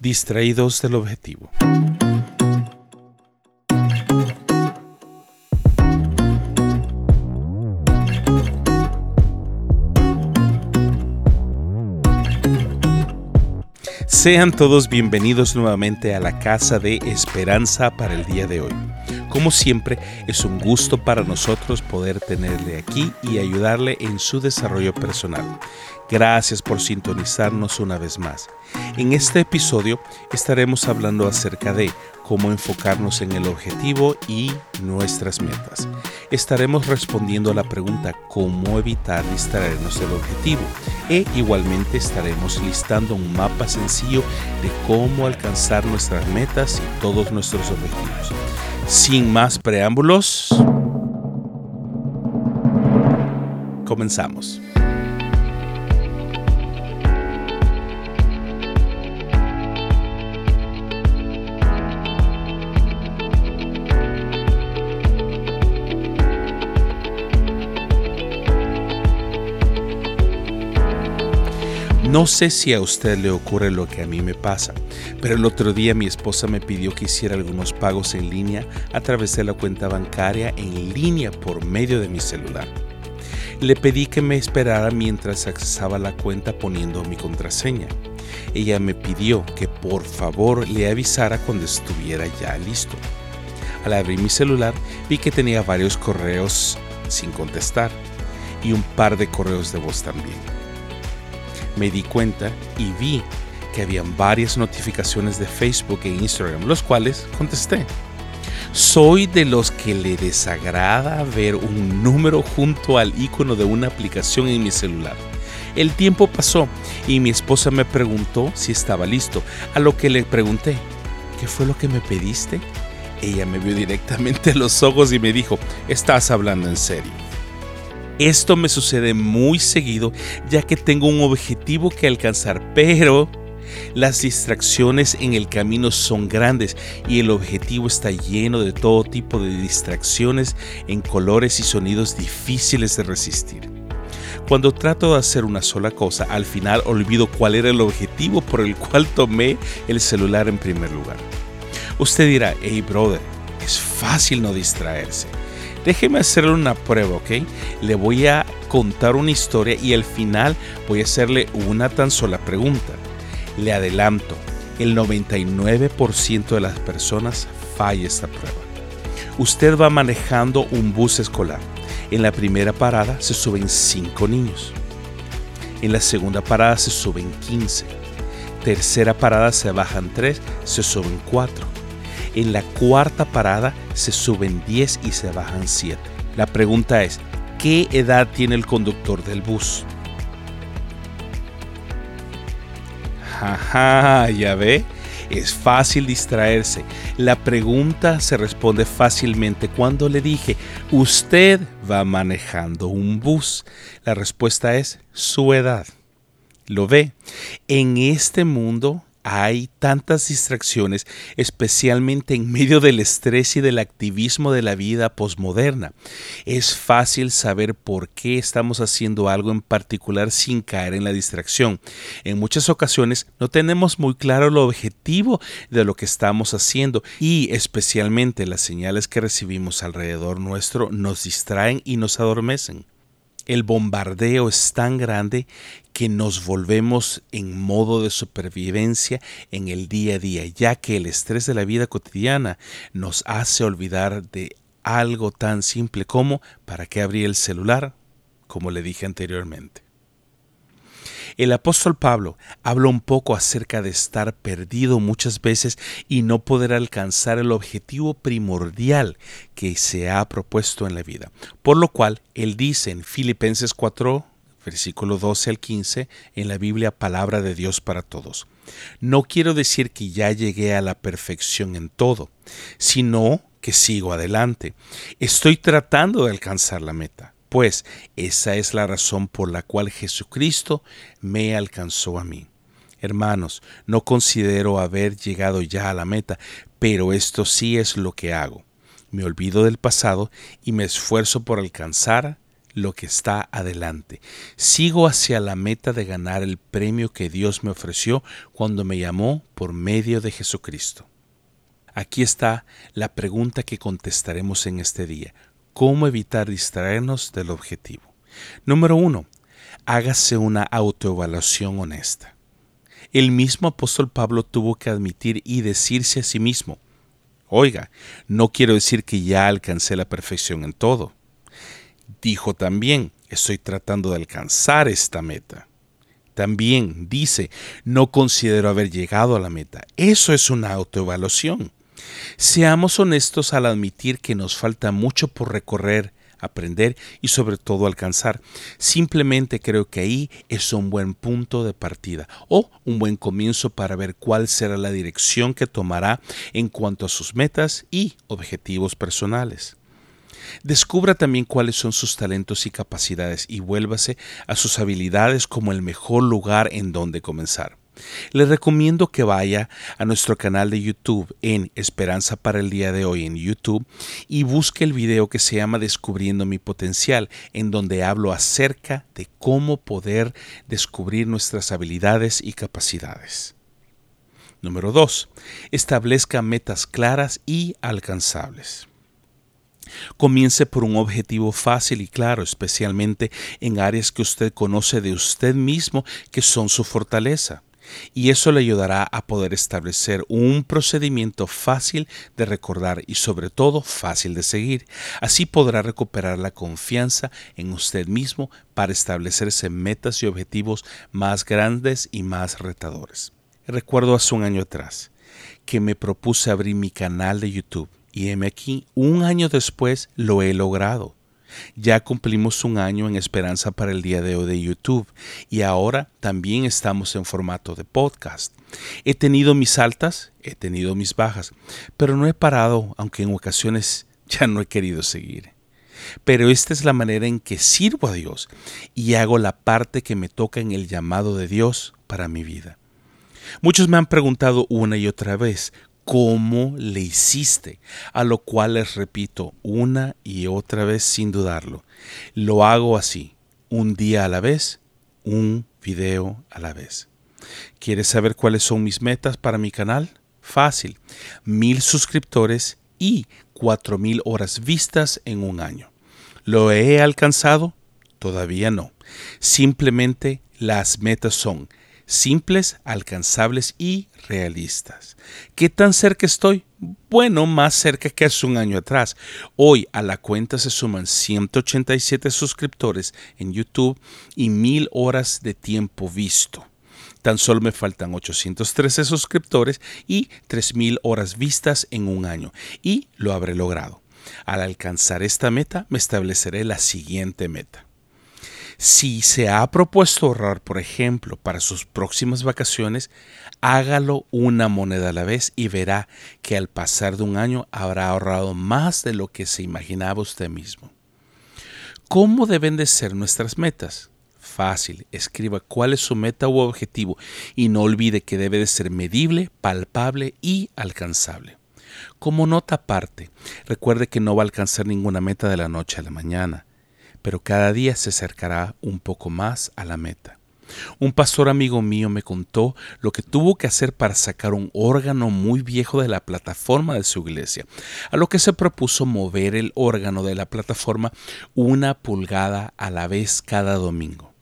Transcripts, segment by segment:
Distraídos del objetivo. Sean todos bienvenidos nuevamente a la Casa de Esperanza para el día de hoy. Como siempre, es un gusto para nosotros poder tenerle aquí y ayudarle en su desarrollo personal. Gracias por sintonizarnos una vez más. En este episodio estaremos hablando acerca de cómo enfocarnos en el objetivo y nuestras metas. Estaremos respondiendo a la pregunta cómo evitar distraernos del objetivo e igualmente estaremos listando un mapa sencillo de cómo alcanzar nuestras metas y todos nuestros objetivos. Sin más preámbulos, comenzamos. No sé si a usted le ocurre lo que a mí me pasa, pero el otro día mi esposa me pidió que hiciera algunos pagos en línea a través de la cuenta bancaria en línea por medio de mi celular. Le pedí que me esperara mientras accesaba la cuenta poniendo mi contraseña. Ella me pidió que por favor le avisara cuando estuviera ya listo. Al abrir mi celular vi que tenía varios correos sin contestar y un par de correos de voz también me di cuenta y vi que habían varias notificaciones de Facebook e Instagram, los cuales contesté. Soy de los que le desagrada ver un número junto al icono de una aplicación en mi celular. El tiempo pasó y mi esposa me preguntó si estaba listo, a lo que le pregunté, ¿qué fue lo que me pediste? Ella me vio directamente a los ojos y me dijo, estás hablando en serio. Esto me sucede muy seguido ya que tengo un objetivo que alcanzar, pero las distracciones en el camino son grandes y el objetivo está lleno de todo tipo de distracciones en colores y sonidos difíciles de resistir. Cuando trato de hacer una sola cosa, al final olvido cuál era el objetivo por el cual tomé el celular en primer lugar. Usted dirá, hey brother, es fácil no distraerse. Déjeme hacerle una prueba, ¿ok? Le voy a contar una historia y al final voy a hacerle una tan sola pregunta. Le adelanto, el 99% de las personas falla esta prueba. Usted va manejando un bus escolar. En la primera parada se suben 5 niños. En la segunda parada se suben 15. Tercera parada se bajan 3, se suben 4 en la cuarta parada se suben 10 y se bajan 7. La pregunta es, ¿qué edad tiene el conductor del bus? Jaja, ya ve, es fácil distraerse. La pregunta se responde fácilmente cuando le dije, usted va manejando un bus. La respuesta es su edad. ¿Lo ve? En este mundo hay tantas distracciones, especialmente en medio del estrés y del activismo de la vida posmoderna. Es fácil saber por qué estamos haciendo algo en particular sin caer en la distracción. En muchas ocasiones no tenemos muy claro el objetivo de lo que estamos haciendo y especialmente las señales que recibimos alrededor nuestro nos distraen y nos adormecen el bombardeo es tan grande que nos volvemos en modo de supervivencia en el día a día, ya que el estrés de la vida cotidiana nos hace olvidar de algo tan simple como ¿para qué abrir el celular? como le dije anteriormente. El apóstol Pablo habla un poco acerca de estar perdido muchas veces y no poder alcanzar el objetivo primordial que se ha propuesto en la vida. Por lo cual, él dice en Filipenses 4, versículo 12 al 15, en la Biblia Palabra de Dios para Todos. No quiero decir que ya llegué a la perfección en todo, sino que sigo adelante. Estoy tratando de alcanzar la meta pues esa es la razón por la cual Jesucristo me alcanzó a mí. Hermanos, no considero haber llegado ya a la meta, pero esto sí es lo que hago. Me olvido del pasado y me esfuerzo por alcanzar lo que está adelante. Sigo hacia la meta de ganar el premio que Dios me ofreció cuando me llamó por medio de Jesucristo. Aquí está la pregunta que contestaremos en este día. ¿Cómo evitar distraernos del objetivo? Número uno, hágase una autoevaluación honesta. El mismo apóstol Pablo tuvo que admitir y decirse a sí mismo, oiga, no quiero decir que ya alcancé la perfección en todo. Dijo también, estoy tratando de alcanzar esta meta. También dice, no considero haber llegado a la meta. Eso es una autoevaluación. Seamos honestos al admitir que nos falta mucho por recorrer, aprender y sobre todo alcanzar. Simplemente creo que ahí es un buen punto de partida o un buen comienzo para ver cuál será la dirección que tomará en cuanto a sus metas y objetivos personales. Descubra también cuáles son sus talentos y capacidades y vuélvase a sus habilidades como el mejor lugar en donde comenzar. Le recomiendo que vaya a nuestro canal de YouTube en Esperanza para el día de hoy en YouTube y busque el video que se llama Descubriendo mi potencial, en donde hablo acerca de cómo poder descubrir nuestras habilidades y capacidades. Número 2. Establezca metas claras y alcanzables. Comience por un objetivo fácil y claro, especialmente en áreas que usted conoce de usted mismo que son su fortaleza y eso le ayudará a poder establecer un procedimiento fácil de recordar y sobre todo fácil de seguir. Así podrá recuperar la confianza en usted mismo para establecerse metas y objetivos más grandes y más retadores. Recuerdo hace un año atrás que me propuse abrir mi canal de YouTube y heme aquí, un año después lo he logrado. Ya cumplimos un año en Esperanza para el día de hoy de YouTube y ahora también estamos en formato de podcast. He tenido mis altas, he tenido mis bajas, pero no he parado, aunque en ocasiones ya no he querido seguir. Pero esta es la manera en que sirvo a Dios y hago la parte que me toca en el llamado de Dios para mi vida. Muchos me han preguntado una y otra vez, cómo le hiciste, a lo cual les repito una y otra vez sin dudarlo. Lo hago así, un día a la vez, un video a la vez. ¿Quieres saber cuáles son mis metas para mi canal? Fácil, mil suscriptores y cuatro mil horas vistas en un año. ¿Lo he alcanzado? Todavía no. Simplemente las metas son simples, alcanzables y realistas. ¿Qué tan cerca estoy? Bueno, más cerca que hace un año atrás. Hoy a la cuenta se suman 187 suscriptores en YouTube y mil horas de tiempo visto. Tan solo me faltan 813 suscriptores y 3.000 horas vistas en un año. Y lo habré logrado. Al alcanzar esta meta, me estableceré la siguiente meta. Si se ha propuesto ahorrar, por ejemplo, para sus próximas vacaciones, hágalo una moneda a la vez y verá que al pasar de un año habrá ahorrado más de lo que se imaginaba usted mismo. ¿Cómo deben de ser nuestras metas? Fácil, escriba cuál es su meta u objetivo y no olvide que debe de ser medible, palpable y alcanzable. Como nota aparte, recuerde que no va a alcanzar ninguna meta de la noche a la mañana pero cada día se acercará un poco más a la meta. Un pastor amigo mío me contó lo que tuvo que hacer para sacar un órgano muy viejo de la plataforma de su iglesia, a lo que se propuso mover el órgano de la plataforma una pulgada a la vez cada domingo.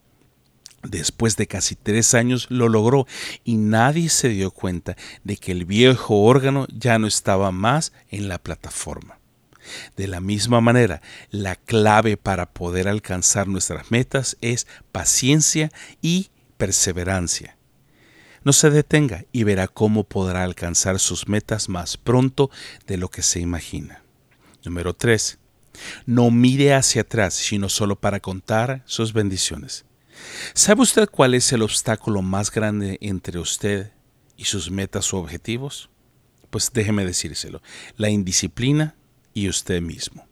Después de casi tres años lo logró y nadie se dio cuenta de que el viejo órgano ya no estaba más en la plataforma. De la misma manera, la clave para poder alcanzar nuestras metas es paciencia y perseverancia. No se detenga y verá cómo podrá alcanzar sus metas más pronto de lo que se imagina. Número 3. No mire hacia atrás, sino solo para contar sus bendiciones. ¿Sabe usted cuál es el obstáculo más grande entre usted y sus metas o objetivos? Pues déjeme decírselo, la indisciplina y usted mismo.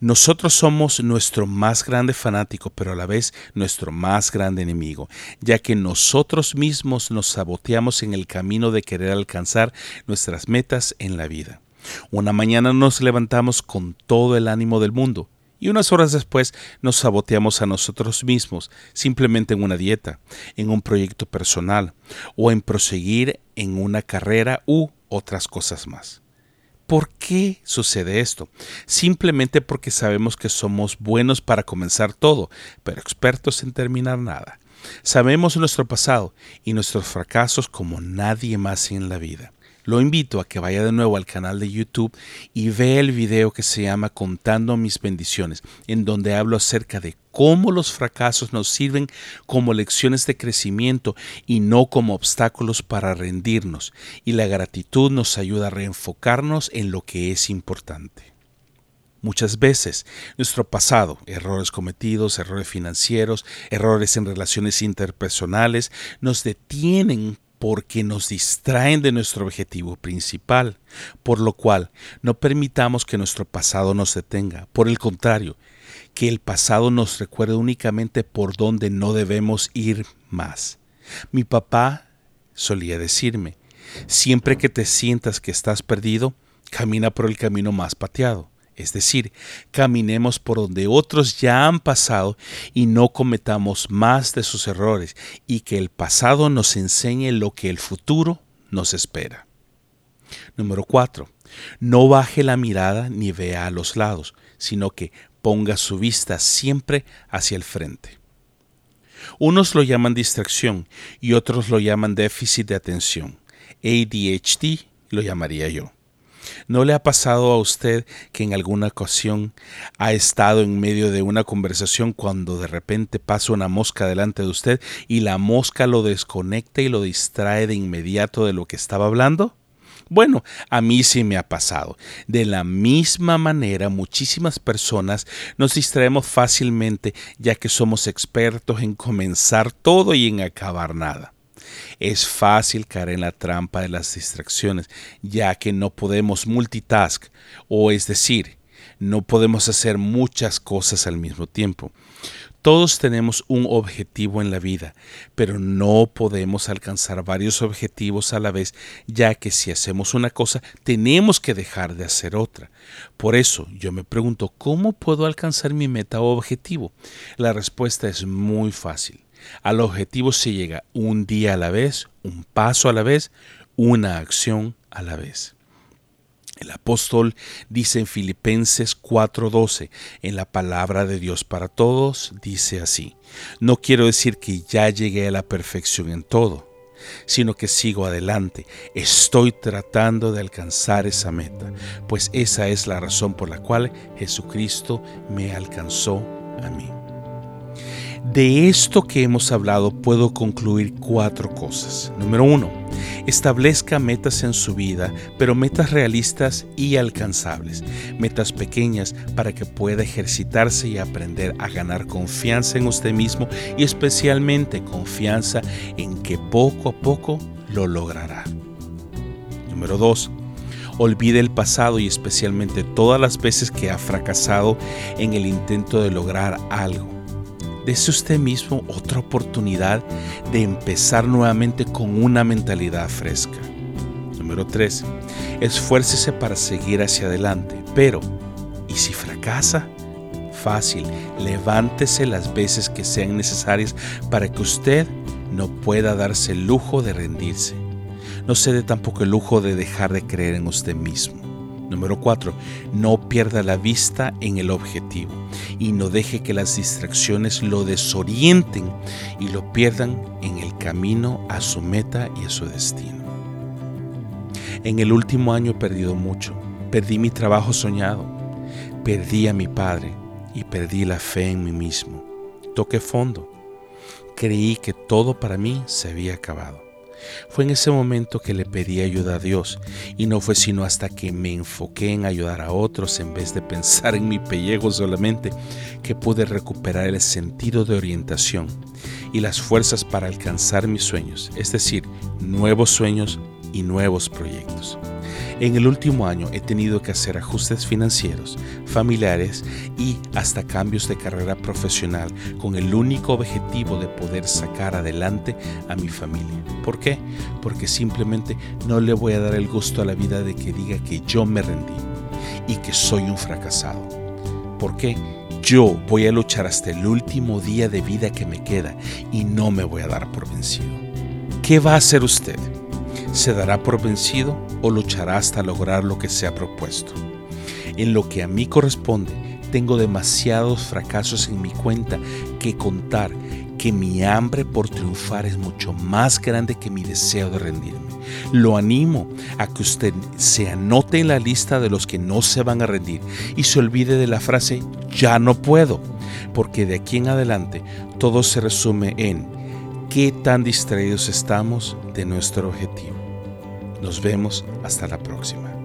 Nosotros somos nuestro más grande fanático, pero a la vez nuestro más grande enemigo, ya que nosotros mismos nos saboteamos en el camino de querer alcanzar nuestras metas en la vida. Una mañana nos levantamos con todo el ánimo del mundo Y unas horas después nos saboteamos a nosotros mismos, simplemente en una dieta, en un proyecto personal o en proseguir en una carrera u otras cosas más. ¿Por qué sucede esto? Simplemente porque sabemos que somos buenos para comenzar todo, pero expertos en terminar nada. Sabemos nuestro pasado y nuestros fracasos como nadie más en la vida. Lo invito a que vaya de nuevo al canal de YouTube y vea el video que se llama Contando mis bendiciones, en donde hablo acerca de cómo los fracasos nos sirven como lecciones de crecimiento y no como obstáculos para rendirnos, y la gratitud nos ayuda a reenfocarnos en lo que es importante. Muchas veces nuestro pasado, errores cometidos, errores financieros, errores en relaciones interpersonales, nos detienen porque nos distraen de nuestro objetivo principal, por lo cual no permitamos que nuestro pasado nos detenga. Por el contrario, que el pasado nos recuerde únicamente por dónde no debemos ir más. Mi papá solía decirme, siempre que te sientas que estás perdido, camina por el camino más pateado. Es decir, caminemos por donde otros ya han pasado y no cometamos más de sus errores y que el pasado nos enseñe lo que el futuro nos espera. Número 4. No baje la mirada ni vea a los lados, sino que ponga su vista siempre hacia el frente. Unos lo llaman distracción y otros lo llaman déficit de atención. ADHD lo llamaría yo. ¿No le ha pasado a usted que en alguna ocasión ha estado en medio de una conversación cuando de repente pasa una mosca delante de usted y la mosca lo desconecta y lo distrae de inmediato de lo que estaba hablando? Bueno, a mí sí me ha pasado. De la misma manera, muchísimas personas nos distraemos fácilmente ya que somos expertos en comenzar todo y en acabar nada. Es fácil caer en la trampa de las distracciones, ya que no podemos multitask, o es decir, no podemos hacer muchas cosas al mismo tiempo. Todos tenemos un objetivo en la vida, pero no podemos alcanzar varios objetivos a la vez, ya que si hacemos una cosa, tenemos que dejar de hacer otra. Por eso yo me pregunto, ¿cómo puedo alcanzar mi meta o objetivo? La respuesta es muy fácil. Al objetivo se llega un día a la vez, un paso a la vez, una acción a la vez. El apóstol dice en Filipenses 4:12, en la palabra de Dios para todos, dice así, no quiero decir que ya llegué a la perfección en todo, sino que sigo adelante, estoy tratando de alcanzar esa meta, pues esa es la razón por la cual Jesucristo me alcanzó a mí. De esto que hemos hablado puedo concluir cuatro cosas. Número uno, establezca metas en su vida, pero metas realistas y alcanzables. Metas pequeñas para que pueda ejercitarse y aprender a ganar confianza en usted mismo y especialmente confianza en que poco a poco lo logrará. Número dos, Olvide el pasado y especialmente todas las veces que ha fracasado en el intento de lograr algo Dese usted mismo otra oportunidad de empezar nuevamente con una mentalidad fresca. Número 3. Esfuércese para seguir hacia adelante, pero ¿y si fracasa? Fácil, levántese las veces que sean necesarias para que usted no pueda darse el lujo de rendirse. No se dé tampoco el lujo de dejar de creer en usted mismo. Número 4. No pierda la vista en el objetivo y no deje que las distracciones lo desorienten y lo pierdan en el camino a su meta y a su destino. En el último año he perdido mucho. Perdí mi trabajo soñado, perdí a mi padre y perdí la fe en mí mismo. Toqué fondo. Creí que todo para mí se había acabado. Fue en ese momento que le pedí ayuda a Dios y no fue sino hasta que me enfoqué en ayudar a otros en vez de pensar en mi pellejo solamente que pude recuperar el sentido de orientación y las fuerzas para alcanzar mis sueños, es decir, nuevos sueños y nuevos proyectos. En el último año he tenido que hacer ajustes financieros, familiares y hasta cambios de carrera profesional con el único objetivo de poder sacar adelante a mi familia. ¿Por qué? Porque simplemente no le voy a dar el gusto a la vida de que diga que yo me rendí y que soy un fracasado. ¿Por qué? Yo voy a luchar hasta el último día de vida que me queda y no me voy a dar por vencido. ¿Qué va a hacer usted? ¿Se dará por vencido o luchará hasta lograr lo que se ha propuesto? En lo que a mí corresponde, tengo demasiados fracasos en mi cuenta que contar que mi hambre por triunfar es mucho más grande que mi deseo de rendirme. Lo animo a que usted se anote en la lista de los que no se van a rendir y se olvide de la frase ya no puedo, porque de aquí en adelante todo se resume en qué tan distraídos estamos de nuestro objetivo. Nos vemos hasta la próxima.